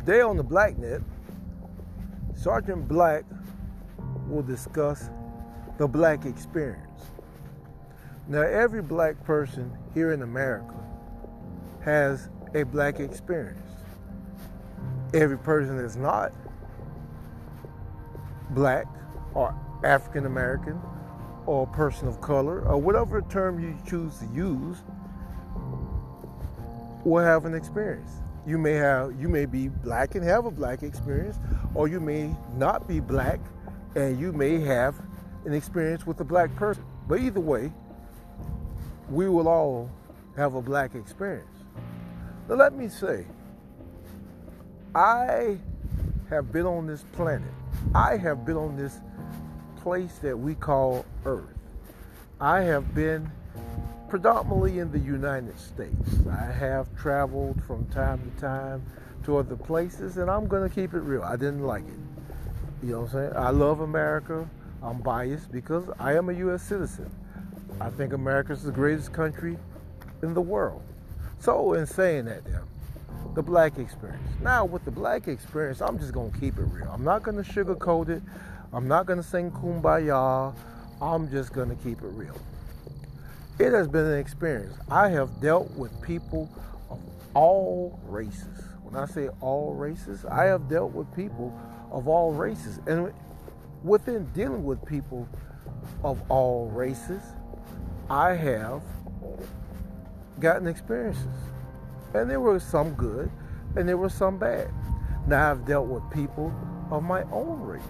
Today on the Blacknet, Sergeant Black will discuss the black experience. Now, every black person here in America has a black experience. Every person that's not black or African American or person of color or whatever term you choose to use will have an experience. You may have you may be black and have a black experience, or you may not be black and you may have an experience with a black person. But either way, we will all have a black experience. Now let me say, I have been on this planet. I have been on this place that we call Earth. I have been predominantly in the United States. I have traveled from time to time to other places, and I'm going to keep it real. I didn't like it. You know what I'm saying? I love America. I'm biased because I am a U.S. citizen. I think America is the greatest country in the world. So, in saying that, then, the black experience. Now, with the black experience, I'm just going to keep it real. I'm not going to sugarcoat it. I'm not going to sing kumbaya. I'm just going to keep it real. It has been an experience. I have dealt with people of all races. When I say all races, I have dealt with people of all races. And within dealing with people of all races, I have gotten experiences. And there were some good and there were some bad. Now I've dealt with people of my own race.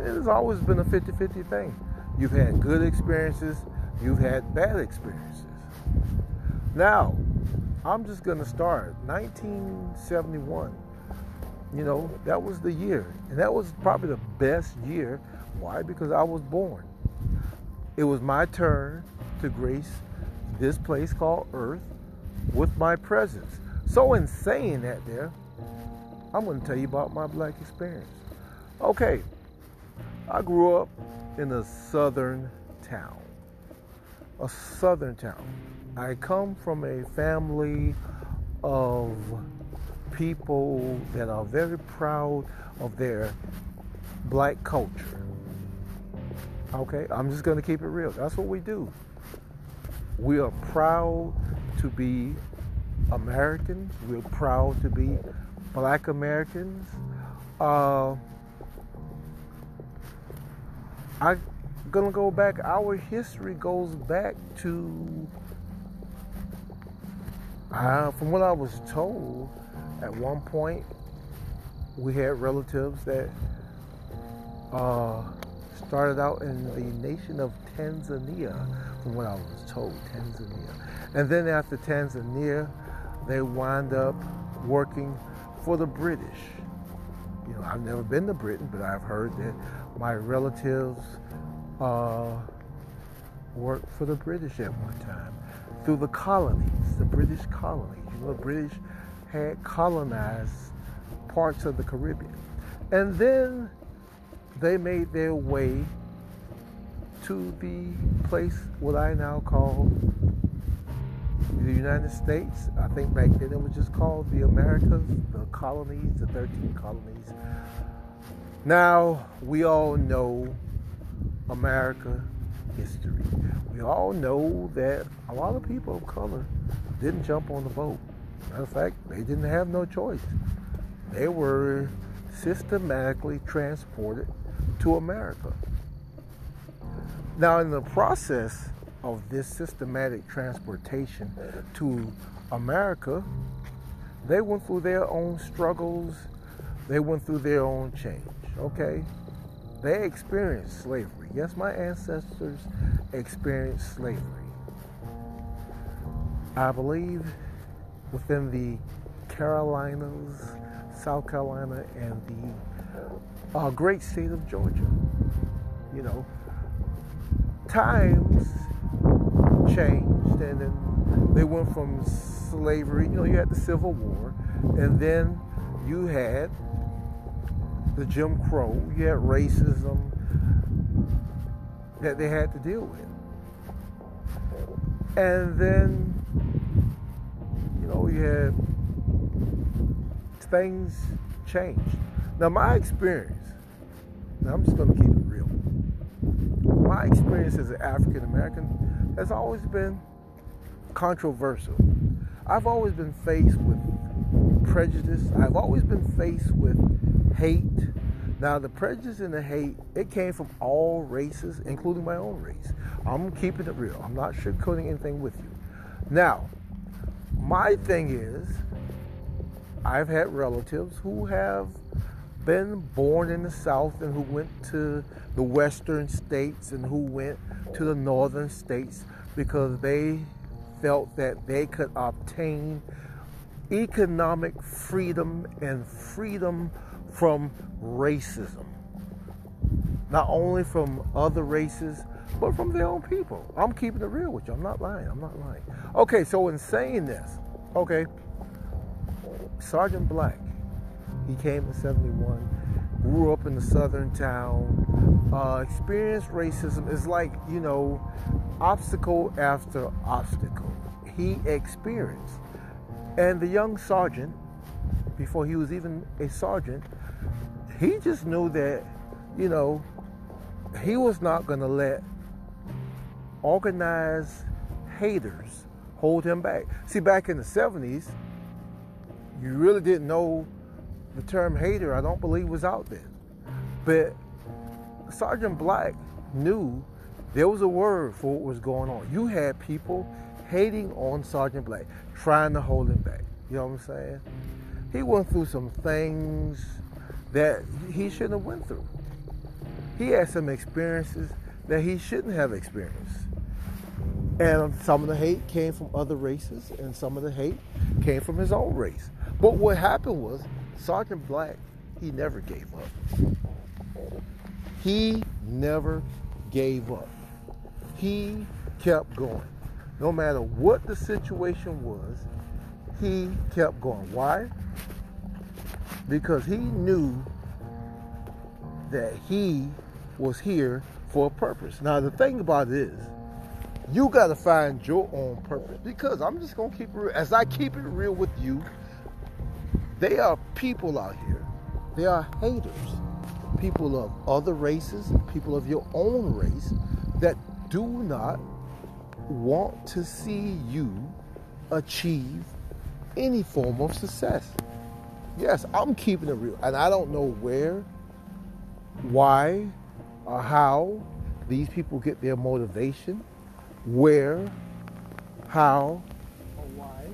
It has always been a 50 50 thing. You've had good experiences, you've had bad experiences. Now, I'm just going to start 1971. You know, that was the year. And that was probably the best year. Why? Because I was born. It was my turn to grace this place called Earth with my presence. So, in saying that, there, I'm going to tell you about my black experience. Okay, I grew up in a southern town. A southern town. I come from a family of people that are very proud of their black culture. Okay, I'm just going to keep it real. That's what we do. We are proud to be Americans. We're proud to be black Americans. Uh, I'm gonna go back. Our history goes back to, uh, from what I was told, at one point we had relatives that uh, started out in the nation of Tanzania, from what I was told, Tanzania. And then after Tanzania, they wind up working for the British. You know, I've never been to Britain, but I've heard that my relatives uh, worked for the British at one time through the colonies, the British colonies. You know, the British had colonized parts of the Caribbean. And then they made their way to the place what I now call the United States. I think back then it was just called the Americas, the colonies, the 13 colonies. Now, we all know America history. We all know that a lot of people of color didn't jump on the boat. Matter of fact, they didn't have no choice. They were systematically transported to America. Now, in the process of this systematic transportation to America, they went through their own struggles, they went through their own change, okay? They experienced slavery. Yes, my ancestors experienced slavery. I believe within the Carolinas, South Carolina, and the uh, great state of Georgia. You know, times changed, and then they went from slavery. You know, you had the Civil War, and then you had the Jim Crow, you had racism that they had to deal with. And then, you know, you had things changed. Now, my experience, I'm just going to keep it real. My experience as an African American has always been controversial. I've always been faced with prejudice. I've always been faced with hate. Now, the prejudice and the hate, it came from all races, including my own race. I'm keeping it real. I'm not sugarcoating anything with you. Now, my thing is, I've had relatives who have been born in the South and who went to the Western states and who went to the Northern states because they felt that they could obtain economic freedom and freedom from racism. Not only from other races, but from their own people. I'm keeping it real with you. I'm not lying. I'm not lying. Okay, so in saying this, okay, Sergeant Black, he came in 71, grew up in the southern town, uh, experienced racism. It's like, you know, obstacle after obstacle he experienced. And the young sergeant, before he was even a sergeant, he just knew that, you know, he was not going to let organized haters hold him back. See, back in the 70s, you really didn't know the term hater, I don't believe, was out there. But Sergeant Black knew there was a word for what was going on. You had people hating on Sergeant Black, trying to hold him back. You know what I'm saying? He went through some things that he shouldn't have went through. He had some experiences that he shouldn't have experienced. And some of the hate came from other races, and some of the hate came from his own race. But what happened was, Sergeant Black, he never gave up. He never gave up. He kept going. No matter what the situation was, he kept going. Why? Because he knew that he was here for a purpose. Now, the thing about it is, you got to find your own purpose. Because I'm just going to keep it real. As I keep it real with you, there are people out here, there are haters, people of other races, people of your own race that do not want to see you achieve any form of success. Yes, I'm keeping it real. And I don't know where, why, or how these people get their motivation where, how, or why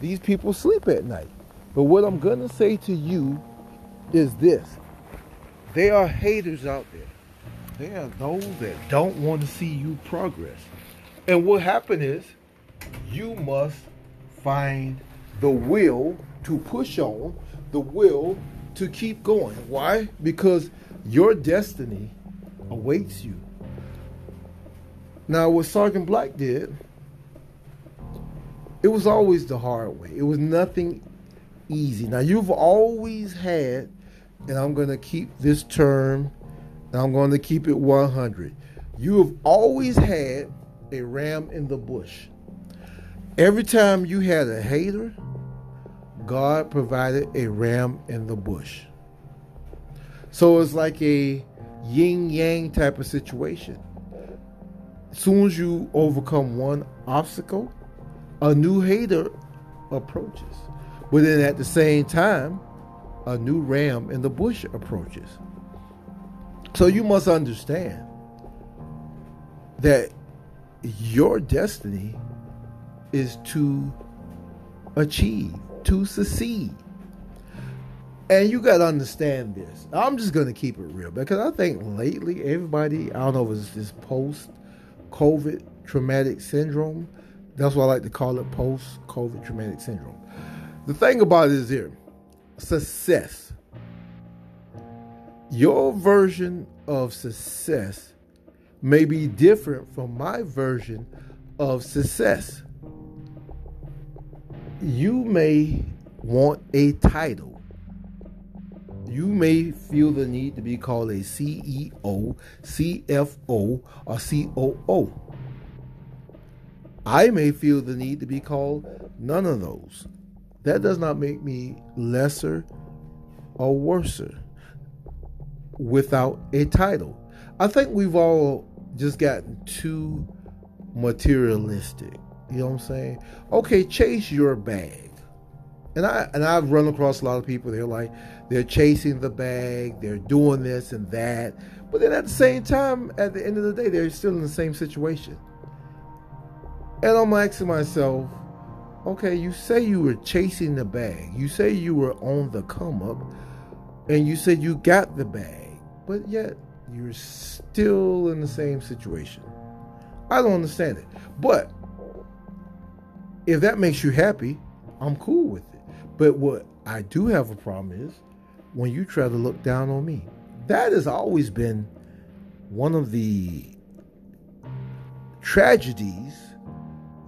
these people sleep at night. But what I'm going to say to you is this there are haters out there. There are those that don't want to see you progress. And what happened is you must find the will to push on, the will to keep going. Why? Because your destiny awaits you. Now, what Sergeant Black did, it was always the hard way. It was nothing easy. Now, you've always had, and I'm going to keep this term, and I'm going to keep it 100. You have always had a ram in the bush. Every time you had a hater, God provided a ram in the bush. So it's like a yin yang type of situation As soon as you overcome one obstacle, a new hater approaches. But then at the same time, a new ram in the bush approaches. So you must understand that your destiny is to achieve, to succeed. And you got to understand this. I'm just going to keep it real because I think lately everybody, I don't know if it's this post COVID traumatic syndrome. That's what I like to call it post COVID traumatic syndrome. The thing about it is here success. Your version of success may be different from my version of success. You may want a title. You may feel the need to be called a CEO, CFO, or COO. I may feel the need to be called none of those. That does not make me lesser or worser without a title. I think we've all just gotten too materialistic. You know what I'm saying? Okay, chase your bag. And I and I've run across a lot of people. They're like they're chasing the bag. They're doing this and that. But then at the same time, at the end of the day, they're still in the same situation. And I'm asking myself, okay, you say you were chasing the bag. You say you were on the come up, and you said you got the bag, but yet you're still in the same situation. I don't understand it. But if that makes you happy, I'm cool with it. But what I do have a problem is when you try to look down on me. That has always been one of the tragedies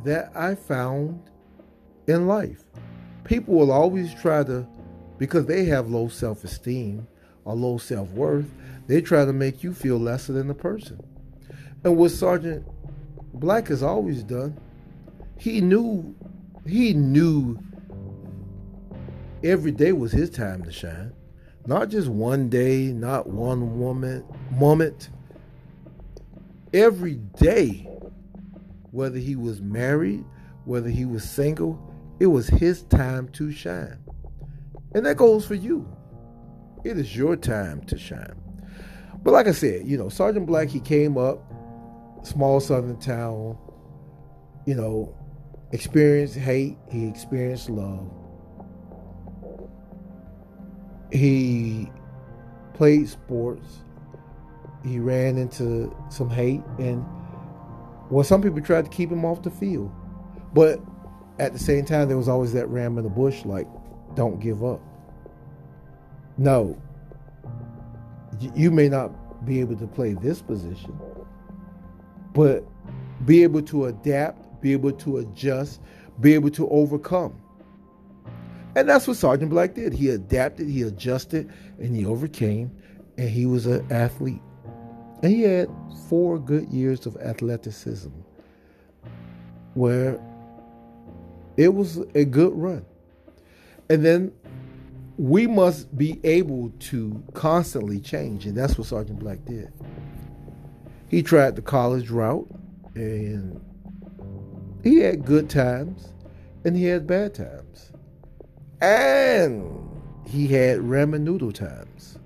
that I found in life. People will always try to, because they have low self esteem or low self worth, they try to make you feel lesser than the person. And what Sergeant Black has always done, he knew, he knew every day was his time to shine. Not just one day, not one woman, moment. Every day, whether he was married, whether he was single, it was his time to shine. And that goes for you. It is your time to shine. But like I said, you know, Sergeant Black, he came up, small southern town, you know, experienced hate, he experienced love. He played sports. He ran into some hate and well some people tried to keep him off the field. But at the same time, there was always that ram in the bush, like, don't give up. No, you may not be able to play this position, but be able to adapt, be able to adjust, be able to overcome. And that's what Sergeant Black did. He adapted, he adjusted, and he overcame, and he was an athlete. And he had four good years of athleticism where it was a good run. And then we must be able to constantly change, and that's what Sergeant Black did. He tried the college route, and he had good times, and he had bad times, and he had ramen noodle times.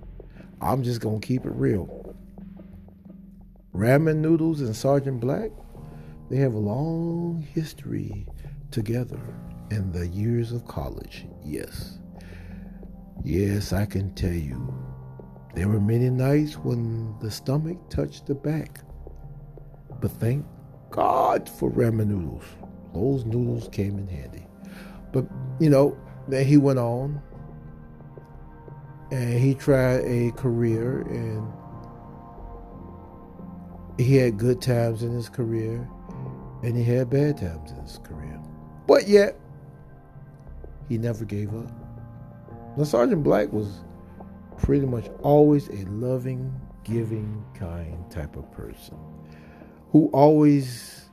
I'm just gonna keep it real. Ramen noodles and Sergeant Black, they have a long history together in the years of college. Yes. Yes, I can tell you. There were many nights when the stomach touched the back. But thank God for ramen noodles. Those noodles came in handy. But, you know, then he went on and he tried a career and he had good times in his career and he had bad times in his career. But yet, he never gave up. Now, Sergeant Black was pretty much always a loving, giving, kind type of person who always,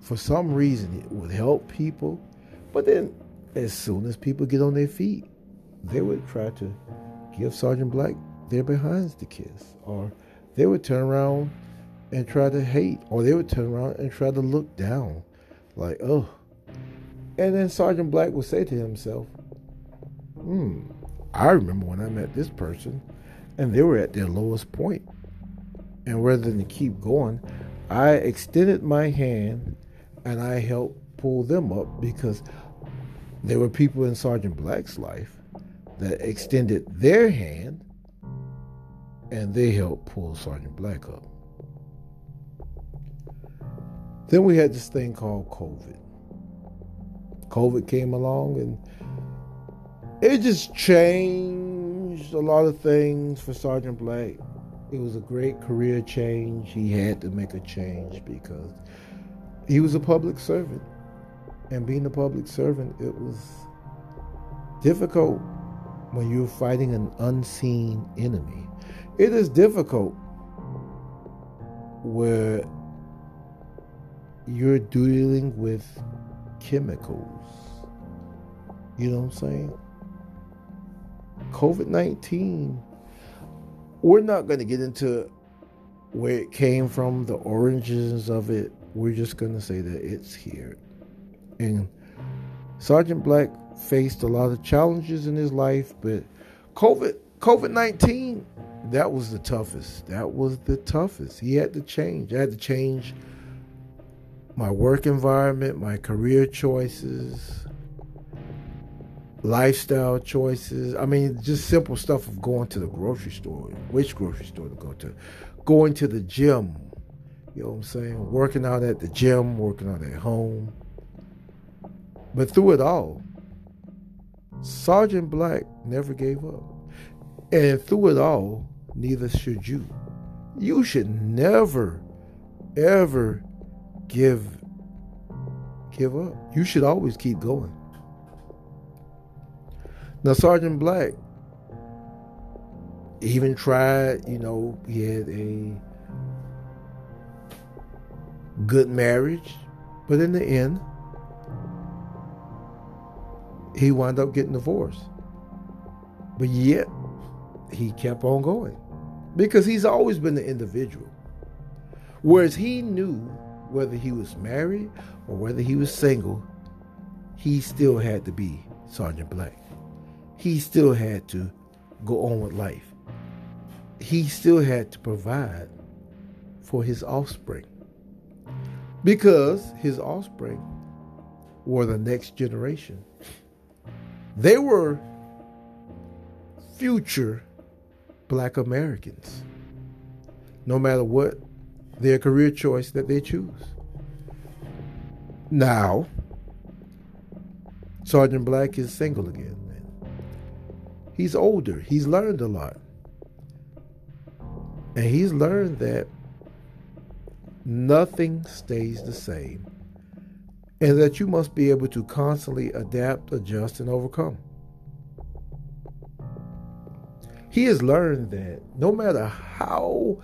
for some reason, would help people. But then, as soon as people get on their feet, they would try to give Sergeant Black their behinds to kiss, or they would turn around and try to hate, or they would turn around and try to look down, like, oh, and then Sergeant Black would say to himself, Hmm, I remember when I met this person and they were at their lowest point. And rather than keep going, I extended my hand and I helped pull them up because there were people in Sergeant Black's life that extended their hand and they helped pull Sergeant Black up. Then we had this thing called COVID. COVID came along and it just changed a lot of things for Sergeant Black. It was a great career change. He had to make a change because he was a public servant. And being a public servant, it was difficult when you're fighting an unseen enemy. It is difficult where you're dealing with chemicals You know what I'm saying? COVID 19, we're not going to get into where it came from, the origins of it. We're just going to say that it's here. And Sergeant Black faced a lot of challenges in his life, but COVID COVID 19, that was the toughest. That was the toughest. He had to change. I had to change my work environment, my career choices, lifestyle choices. I mean, just simple stuff of going to the grocery store, which grocery store to go to, going to the gym. You know what I'm saying? Working out at the gym, working out at home. But through it all, Sergeant Black never gave up. And through it all, neither should you. You should never, ever give give up. You should always keep going. Now, Sergeant Black even tried, you know, he had a good marriage, but in the end, he wound up getting divorced. But yet, he kept on going because he's always been the individual. Whereas he knew whether he was married or whether he was single, he still had to be Sergeant Black. He still had to go on with life. He still had to provide for his offspring because his offspring were the next generation. They were future black Americans, no matter what their career choice that they choose. Now, Sergeant Black is single again. He's older, he's learned a lot. And he's learned that nothing stays the same, and that you must be able to constantly adapt, adjust, and overcome. He has learned that no matter how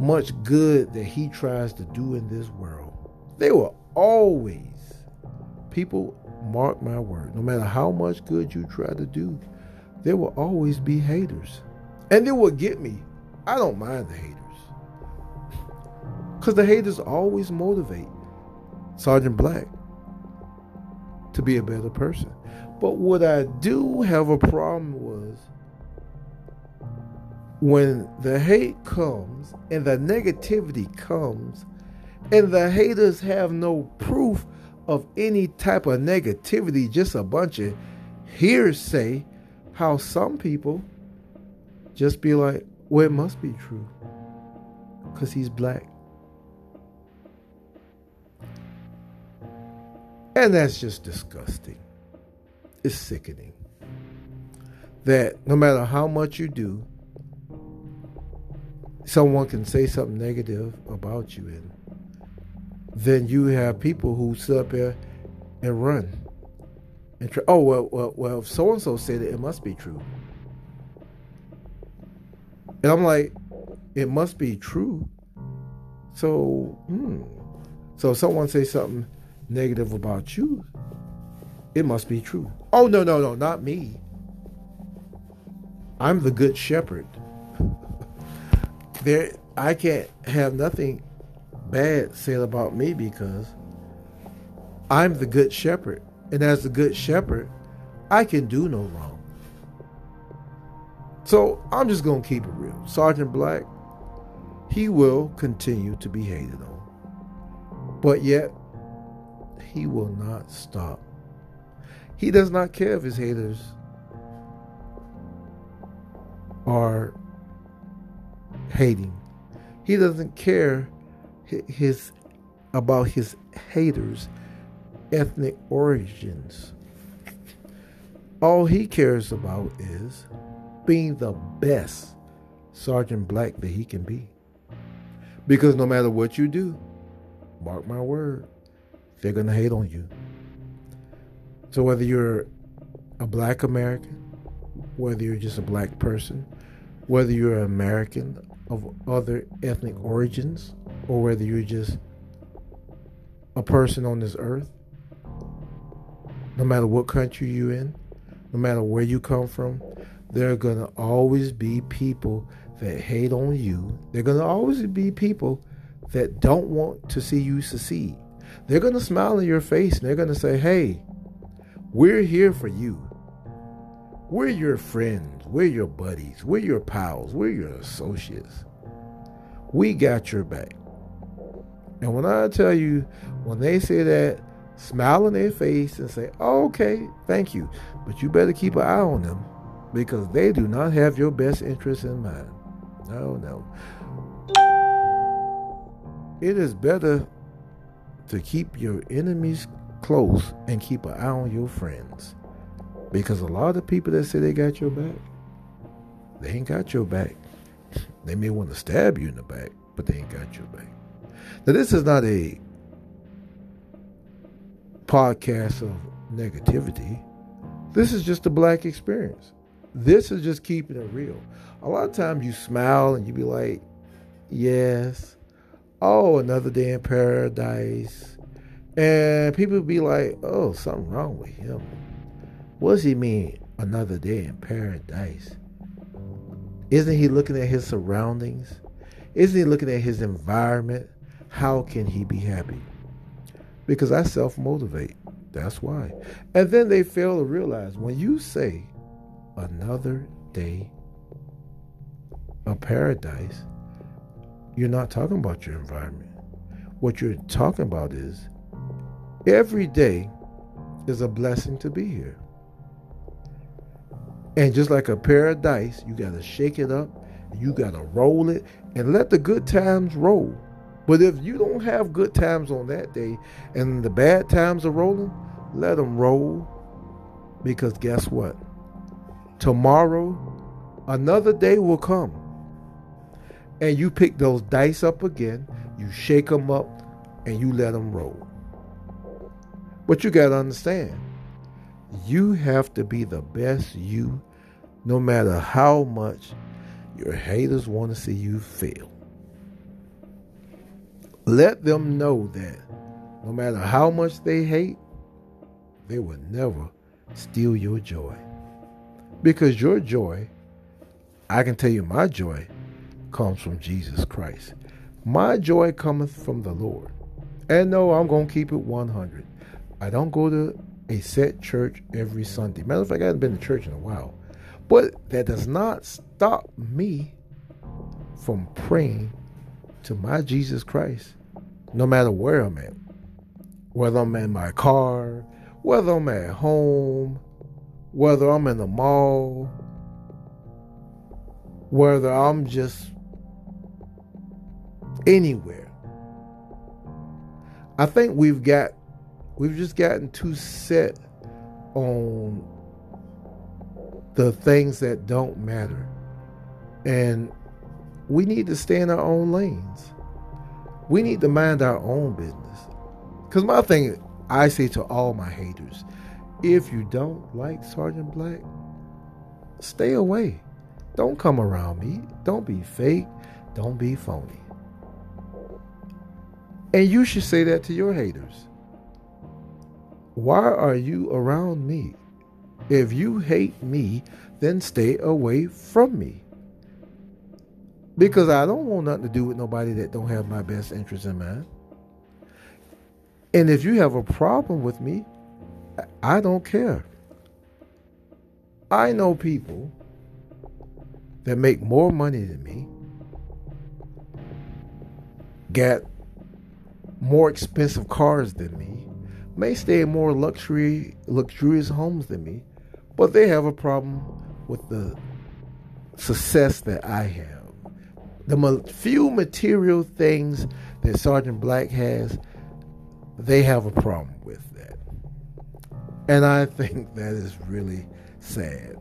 much good that he tries to do in this world, there will always, people mark my word, no matter how much good you try to do, there will always be haters. And they will get me. I don't mind the haters. Because the haters always motivate Sergeant Black to be a better person. But what I do have a problem was when the hate comes and the negativity comes and the haters have no proof of any type of negativity, just a bunch of hearsay, how some people just be like, well, it must be true because he's black. And that's just disgusting. It's sickening. That no matter how much you do, someone can say something negative about you, and then you have people who sit up there and run and try. Oh well, well, well. If so and so said it, it must be true. And I'm like, it must be true. So, hmm. So someone say something negative about you, it must be true. Oh no, no, no, not me. I'm the good shepherd there I can't have nothing bad said about me because I'm the good shepherd. And as the good shepherd, I can do no wrong. So I'm just going to keep it real. Sergeant Black, he will continue to be hated on. But yet, he will not stop. He does not care if his haters are hating. He doesn't care his about his haters' ethnic origins. All he cares about is being the best Sergeant Black that he can be. Because no matter what you do, mark my word, they're going to hate on you. So whether you're a black American, whether you're just a black person, whether you're an American, of other ethnic origins or whether you're just a person on this earth, no matter what country you're in, no matter where you come from, there are going to always be people that hate on you. There are going to always be people that don't want to see you succeed. They're going to smile in your face and they're going to say, hey, we're here for you. We're your friends. We're your buddies. We're your pals. We're your associates. We got your back. And when I tell you, when they say that, smile in their face and say, oh, okay, thank you. But you better keep an eye on them because they do not have your best interest in mind. No, no. It is better to keep your enemies close and keep an eye on your friends. Because a lot of people that say they got your back, they ain't got your back. They may want to stab you in the back, but they ain't got your back. Now, this is not a podcast of negativity. This is just a black experience. This is just keeping it real. A lot of times you smile and you be like, yes, oh, another day in paradise. And people be like, oh, something wrong with him. What does he mean, another day in paradise? Isn't he looking at his surroundings? Isn't he looking at his environment? How can he be happy? Because I self motivate. That's why. And then they fail to realize when you say another day of paradise, you're not talking about your environment. What you're talking about is every day is a blessing to be here. And just like a pair of dice, you got to shake it up, you got to roll it, and let the good times roll. But if you don't have good times on that day and the bad times are rolling, let them roll. Because guess what? Tomorrow, another day will come. And you pick those dice up again, you shake them up, and you let them roll. But you got to understand, you have to be the best you, no matter how much your haters want to see you fail. Let them know that no matter how much they hate, they will never steal your joy. Because your joy, I can tell you my joy, comes from Jesus Christ. My joy cometh from the Lord. And no, I'm going to keep it 100. I don't go to a set church every Sunday. Matter of fact, I haven't been to church in a while. But that does not stop me from praying to my Jesus Christ, no matter where I'm at. Whether I'm in my car, whether I'm at home, whether I'm in the mall, whether I'm just anywhere. I think we've got we've just gotten too set on the things that don't matter. And we need to stay in our own lanes. We need to mind our own business. Because my thing, I say to all my haters, if you don't like Sergeant Black, stay away. Don't come around me. Don't be fake. Don't be phony. And you should say that to your haters. Why are you around me? If you hate me, then stay away from me because I don't want nothing to do with nobody that don't have my best interest in mind. And if you have a problem with me, I don't care. I know people that make more money than me, get more expensive cars than me, may stay in more luxury luxurious homes than me, but they have a problem with the success that I have the few material things that Sergeant Black has, they have a problem with that. And I think that is really sad.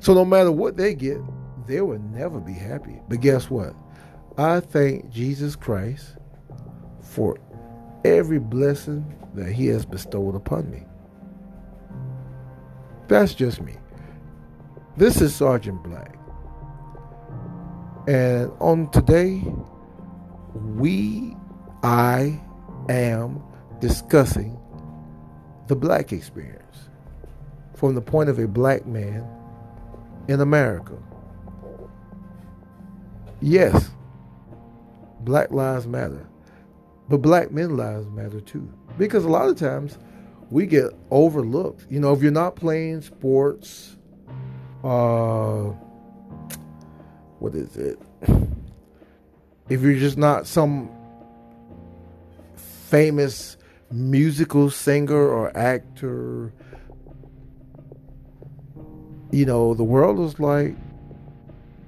So no matter what they get, they will never be happy. But guess what? I thank Jesus Christ for every blessing that he has bestowed upon me. That's just me. This is Sergeant Black. And on today, we, I am discussing the black experience from the point of a black man in America. Yes, black lives matter, but black men lives matter too. Because a lot of times we get overlooked. You know, if you're not playing sports, uh, what is it? If you're just not some famous musical singer or actor, you know, the world is like,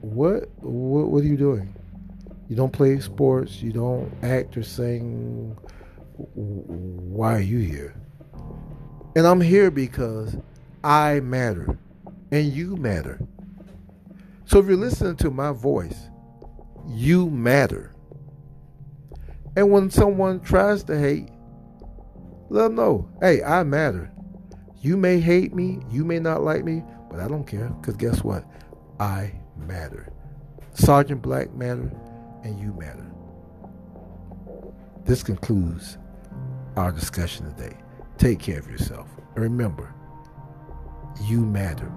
what, what, what are you doing? You don't play sports. You don't act or sing. Why are you here? And I'm here because I matter and you matter. So if you're listening to my voice, you matter. And when someone tries to hate, let them know, hey, I matter. You may hate me, you may not like me, but I don't care because guess what? I matter. Sergeant Black matter and you matter. This concludes our discussion today. Take care of yourself. And remember, you matter.